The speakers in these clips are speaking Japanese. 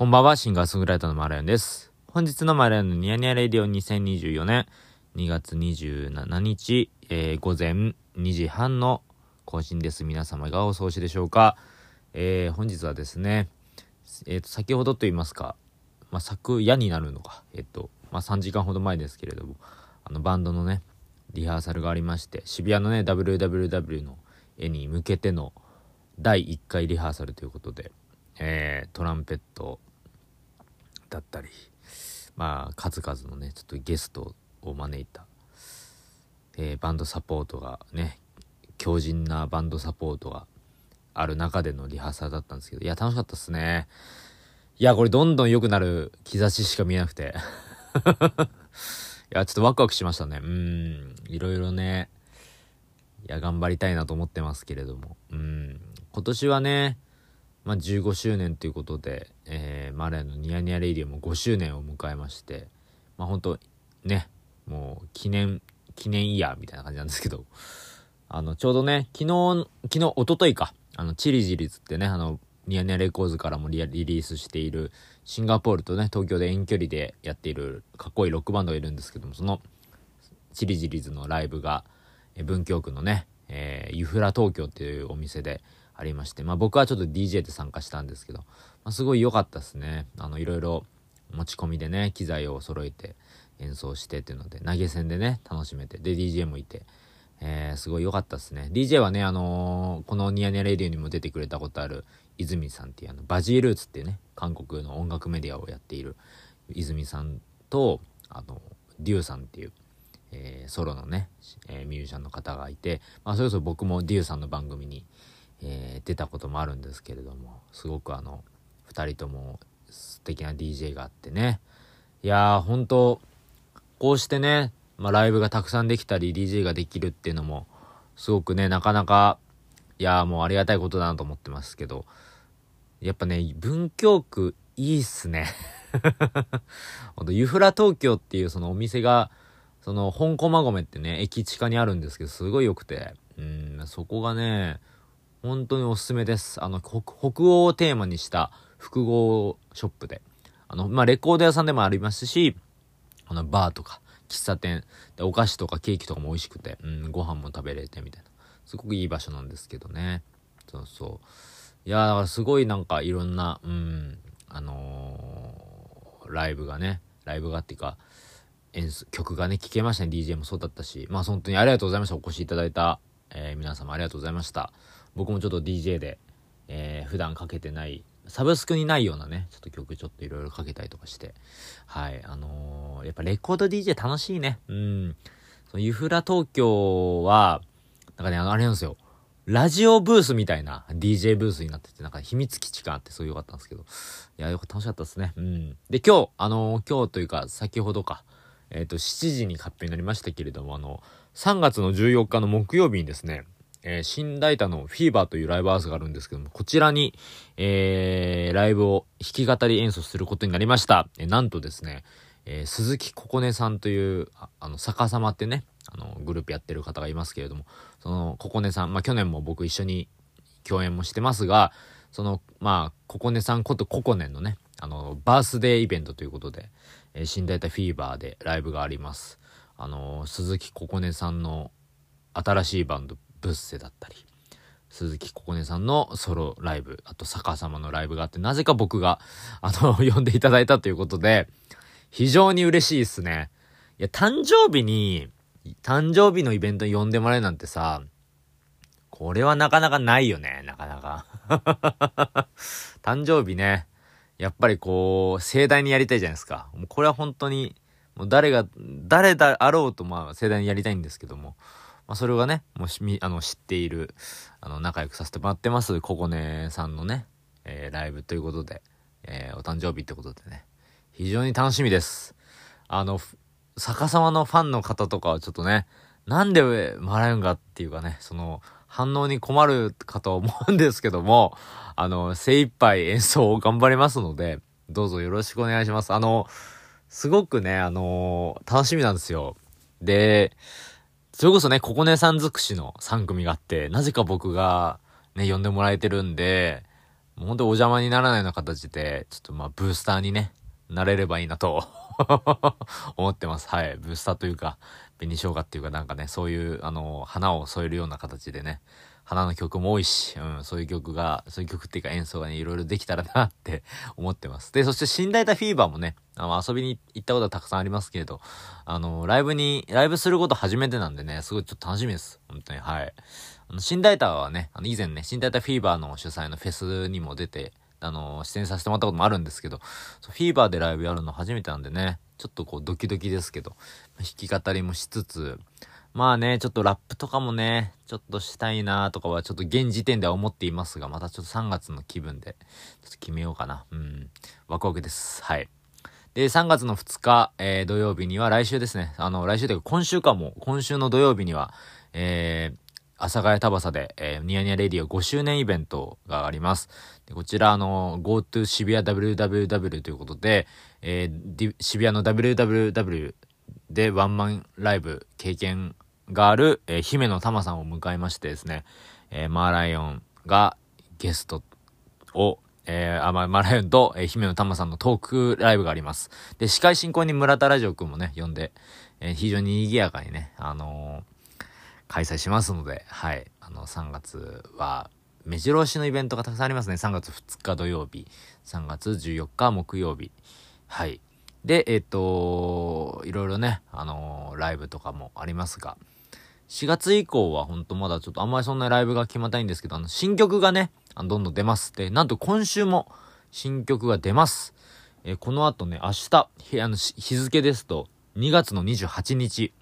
こんばんは、シンガーソングライターのマラヨンです。本日のマラヨンのニヤニヤレディオ2024年2月27日、えー午前2時半の更新です。皆様がお過ごしでしょうか。えー本日はですね、えっ、と、先ほどと言いますか、まあ、昨夜になるのか、えっ、と、まあ、3時間ほど前ですけれども、あの、バンドのね、リハーサルがありまして、渋谷のね、WWW の絵に向けての第1回リハーサルということで、えートランペットだったりまあ数々のねちょっとゲストを招いた、えーバンドサポートがね強靭なバンドサポートがある中でのリハーサルだったんですけどいや楽しかったっすね。いやこれどんどん良くなる兆ししか見えなくて。いやちょっとワクワクしましたね。うんいろいろねいや頑張りたいなと思ってますけれども。うん今年はねまあ、15周年ということで、えーマーのニヤニヤレイディオも5周年を迎えまして、まあ本当ね、もう記念、記念イヤーみたいな感じなんですけど、あの、ちょうどね、昨日、昨日、一昨日か、あの、チリジリズってね、あの、ニヤニヤレコーズからもリリースしている、シンガポールとね、東京で遠距離でやっているかっこいいロックバンドがいるんですけども、その、チリジリズのライブが、え文京区のね、えーユフラ東京っていうお店でありまして、まあ僕はちょっと DJ で参加したんですけど、まあ、すごい良かったですね。あの、いろいろ持ち込みでね、機材を揃えて演奏してっていうので、投げ銭でね、楽しめて、で、DJ もいて、えー、すごい良かったですね。DJ はね、あのーこのニヤニヤレディオにも出てくれたことある泉さんっていうあの、バジールーツっていうね、韓国の音楽メディアをやっている泉さんと、あの、デューさんっていう、えーソロのね、えーミュージシャンの方がいて、まあ、それこそ僕もデューさんの番組に、えー出たこともあるんですけれども、すごくあの、二人とも素敵な DJ があってね。いやー、本当こうしてね、まあ、ライブがたくさんできたり、DJ ができるっていうのも、すごくね、なかなか、いやーもうありがたいことだなと思ってますけど、やっぱね、文京区いいっすね。ほんと、ユフラ東京っていうそのお店が、その、本駒込ってね、駅地下にあるんですけど、すごい良くて、うん、そこがね、本当におすすめです。あの、北欧をテーマにした複合ショップで。あの、まあ、レコード屋さんでもありますし、あの、バーとか、喫茶店、で、お菓子とかケーキとかも美味しくて、うん、ご飯も食べれてみたいな。すごくいい場所なんですけどね。そうそう。いや、だからすごいなんかいろんな、うん、あのーライブがね、ライブがっていうか、演奏、曲がね、聴けましたね。DJ もそうだったし。まあ本当にありがとうございました。お越しいただいた、えー皆様ありがとうございました。僕もちょっと DJ で、えー普段かけてない、サブスクにないようなね、ちょっと曲ちょっといろいろかけたりとかして。はい。あのーやっぱレコード DJ 楽しいね。うん。そのユフラ東京は、なんかね、あの、あれなんですよ。ラジオブースみたいな DJ ブースになってて、なんか秘密基地感あってすごい良かったんですけど。いや、よく楽しかったですね。うん。で、今日、あのー今日というか、先ほどか、えっ、と、7時に発表になりましたけれども、あの、3月の14日の木曜日にですね、えー新大田のフィーバーというライブハウスがあるんですけども、こちらに、えー、ライブを弾き語り演奏することになりました。えーなんとですね、えー鈴木ここねさんという、ああの、逆さまってね、あの、グループやってる方がいますけれども、その、ここねさん、まあ、去年も僕一緒に共演もしてますが、その、まあ、ここねさんことココネのね、あの、バースデーイベントということで、えー、新大田フィーバーでライブがあります。あの、鈴木ここねさんの新しいバンド、ブッセだったり、鈴木ここねさんのソロライブ、あと逆さまのライブがあって、なぜか僕が、あの、呼んでいただいたということで、非常に嬉しいですね。いや、誕生日に、誕生日のイベントに呼んでもらえなんてさ、これはなかなかないよね、なかなか。誕生日ね、やっぱりこう、盛大にやりたいじゃないですか。もうこれは本当に、もう誰が、誰だあろうとまあ盛大にやりたいんですけども、まあそれがね、もうしみ、あの、知っている、あの、仲良くさせてもらってます、ここねさんのね、えーライブということで、えーお誕生日ってことでね、非常に楽しみです。あの、逆さまのファンの方とかはちょっとね、なんでマライオンがっていうかね、その、反応に困るかと思うんですけども、あの、精一杯演奏を頑張りますので、どうぞよろしくお願いします。あの、すごくね、あの楽しみなんですよ。で、それこそね、ここねさん尽くしの3組があって、なぜか僕がね、呼んでもらえてるんで、もう本当お邪魔にならないような形で、ちょっとまあブースターにね、なれればいいなと 思ってます。はい。ブースターというか、紅生姜っていうかなんかね、そういう、あの、花を添えるような形でね、花の曲も多いし、うん、そういう曲が、そういう曲っていうか演奏がね、いろいろできたらなって 思ってます。で、そして新大田フィーバーもね、あの、遊びに行ったことはたくさんありますけれど、あの、ライブに、ライブすること初めてなんでね、すごいちょっと楽しみです。本当に、はい。あの、新大田はね、あの、以前ね、新大田フィーバーの主催のフェスにも出て、あの、出演させてもらったこともあるんですけど、フィーバーでライブやるの初めてなんでね、ちょっとこうドキドキですけど、弾き語りもしつつ、まあね、ちょっとラップとかもね、ちょっとしたいなとかはちょっと現時点では思っていますが、またちょっと3月の気分で、ちょっと決めようかな。うん。ワクワクです。はい。で、3月の2日、えー、土曜日には来週ですね。あの、来週というか今週かも、今週の土曜日には、えー、阿佐ヶ谷タバサで、えー、ニヤニヤレディオ5周年イベントがあります。でこちら、あの、GoTo 渋谷 WWW ということで、えー、渋谷の WWW でワンマンライブ経験がある、えー、姫野玉さんを迎えましてですね、えー、マーライオンがゲストを、えー、あ、ま、マーライオンと、えー、姫野玉さんのトークライブがあります。で、司会進行に村田ラジオくんもね、呼んで、えー、非常に賑やかにね、あの、開催しますので、はい、あの、3月は、目白押しのイベントがたくさんありますね。3月2日土曜日、3月14日木曜日。はい。で、えっ、ー、と、いろいろね、あのー、ライブとかもありますが、4月以降はほんとまだちょっとあんまりそんなライブが決まったいんですけど、あの、新曲がね、あのどんどん出ます。で、なんと今週も新曲が出ます。えー、この後ね、明日、あの、日付ですと、2月の28日、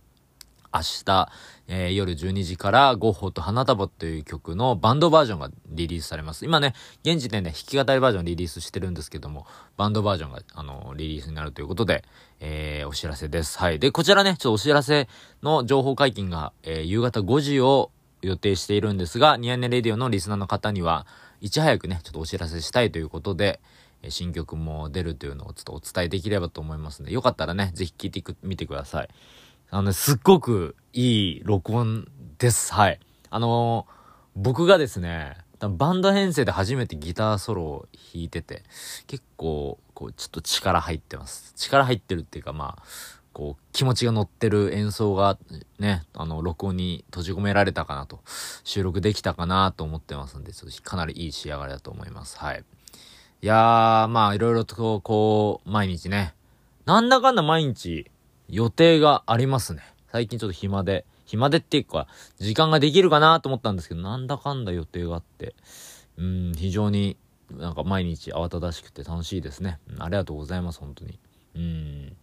明日、えー、夜12時からゴッホと花束という曲のバンドバージョンがリリースされます。今ね、現時点で弾き語りバージョンリリースしてるんですけども、バンドバージョンが、あの、リリースになるということで、えー、お知らせです。はい。で、こちらね、ちょっとお知らせの情報解禁が、えー、夕方5時を予定しているんですが、ニヤネレディオのリスナーの方には、いち早くね、ちょっとお知らせしたいということで、新曲も出るというのをちょっとお伝えできればと思いますので、よかったらね、ぜひ聴いてみてください。あのね、すっごくいい録音です。はい。あのー、僕がですね、バンド編成で初めてギターソロを弾いてて、結構、こう、ちょっと力入ってます。力入ってるっていうか、まあ、こう、気持ちが乗ってる演奏がね、あの、録音に閉じ込められたかなと、収録できたかなと思ってますんで、ちょっとかなりいい仕上がりだと思います。はい。いやー、まあ、いろいろとこう、毎日ね、なんだかんだ毎日、予定がありますね。最近ちょっと暇で、暇でっていうか、時間ができるかなと思ったんですけど、なんだかんだ予定があって、うん、非常になんか毎日慌ただしくて楽しいですね。ありがとうございます、本当に。うん。い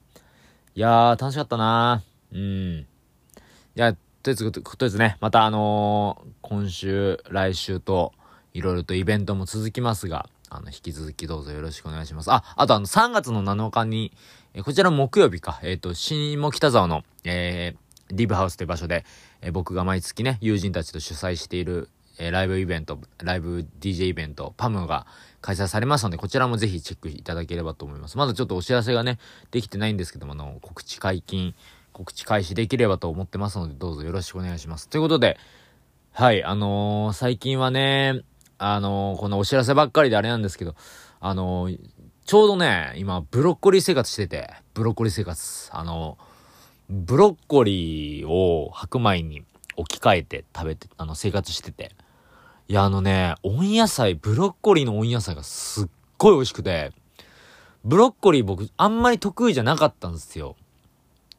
やー、楽しかったなーうん。いや、とりあえず、とりあえずね、またあのー、今週、来週と、いろいろとイベントも続きますが、あの、引き続きどうぞよろしくお願いします。あ、あとあの、3月の7日に、えこちら木曜日か、えっ、ー、と、新も北沢の、えー、リブハウスという場所で、えー、僕が毎月ね、友人たちと主催している、えー、ライブイベント、ライブ DJ イベント、パムが開催されますので、こちらもぜひチェックいただければと思います。まだちょっとお知らせがね、できてないんですけども、あの、告知解禁、告知開始できればと思ってますので、どうぞよろしくお願いします。ということで、はい、あのー、最近はね、あのー、このお知らせばっかりであれなんですけど、あのー、ちょうどね、今、ブロッコリー生活してて、ブロッコリー生活。あの、ブロッコリーを白米に置き換えて食べて、あの、生活してて。いや、あのね、温野菜、ブロッコリーの温野菜がすっごい美味しくて、ブロッコリー僕、あんまり得意じゃなかったんですよ。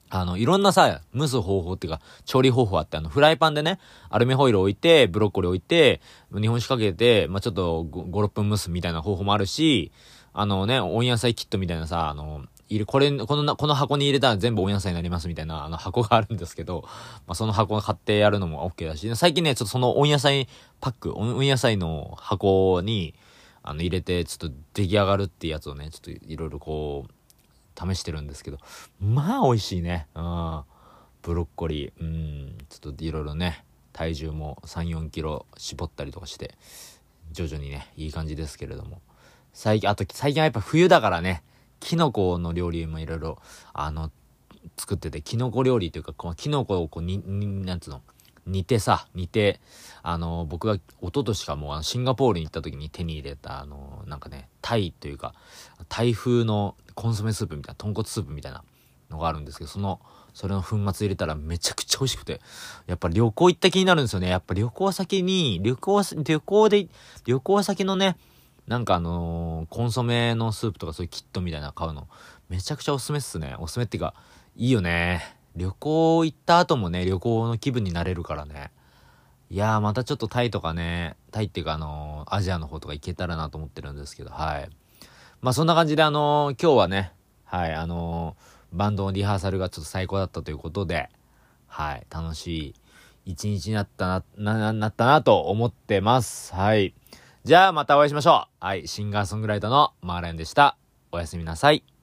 あの、いろんなさ、蒸す方法っていうか、調理方法あって、あの、フライパンでね、アルミホイル置いて、ブロッコリー置いて、日本酒かけて、まあ、ちょっと5、6分蒸すみたいな方法もあるし、あのね、温野菜キットみたいなさ、あの、入れ、これ、この、この箱に入れたら全部温野菜になりますみたいな、あの箱があるんですけど、まあ、その箱を買ってやるのも OK だし、最近ね、ちょっとその温野菜パック、温野菜の箱に、あの、入れて、ちょっと出来上がるっていうやつをね、ちょっといろいろこう、試してるんですけど、まあ美味しいね。うん。ブロッコリー、うん、ちょっといろいろね、体重も3、4キロ絞ったりとかして、徐々にね、いい感じですけれども。最近、あと最近はやっぱ冬だからね、キノコの料理もいろいろ、あの、作ってて、キノコ料理というか、このキノコをこう、に、になんつうの、似てさ、似て、あの、僕が一昨年かもうあのシンガポールに行った時に手に入れた、あの、なんかね、タイというか、タイ風のコンソメスープみたいな、豚骨スープみたいなのがあるんですけど、その、それの粉末入れたらめちゃくちゃ美味しくて、やっぱ旅行行った気になるんですよね。やっぱ旅行先に、旅行、旅行で、旅行先のね、なんかあのー、コンソメのスープとかそういうキットみたいなの買うの、めちゃくちゃおすすめっすね。おすすめっていうか、いいよね。旅行行った後もね、旅行の気分になれるからね。いやー、またちょっとタイとかね、タイっていうかあのー、アジアの方とか行けたらなと思ってるんですけど、はい。まあそんな感じであのー、今日はね、はい、あのバンドのリハーサルがちょっと最高だったということで、はい、楽しい一日になったな、な、なったなと思ってます。はい。じゃあまたお会いしましょう。はい、シンガーソングライターのマーレンでした。おやすみなさい。